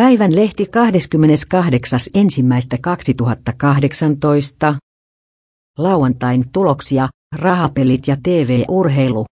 Päivän lehti 28.1.2018. Lauantain tuloksia, rahapelit ja TV-urheilu.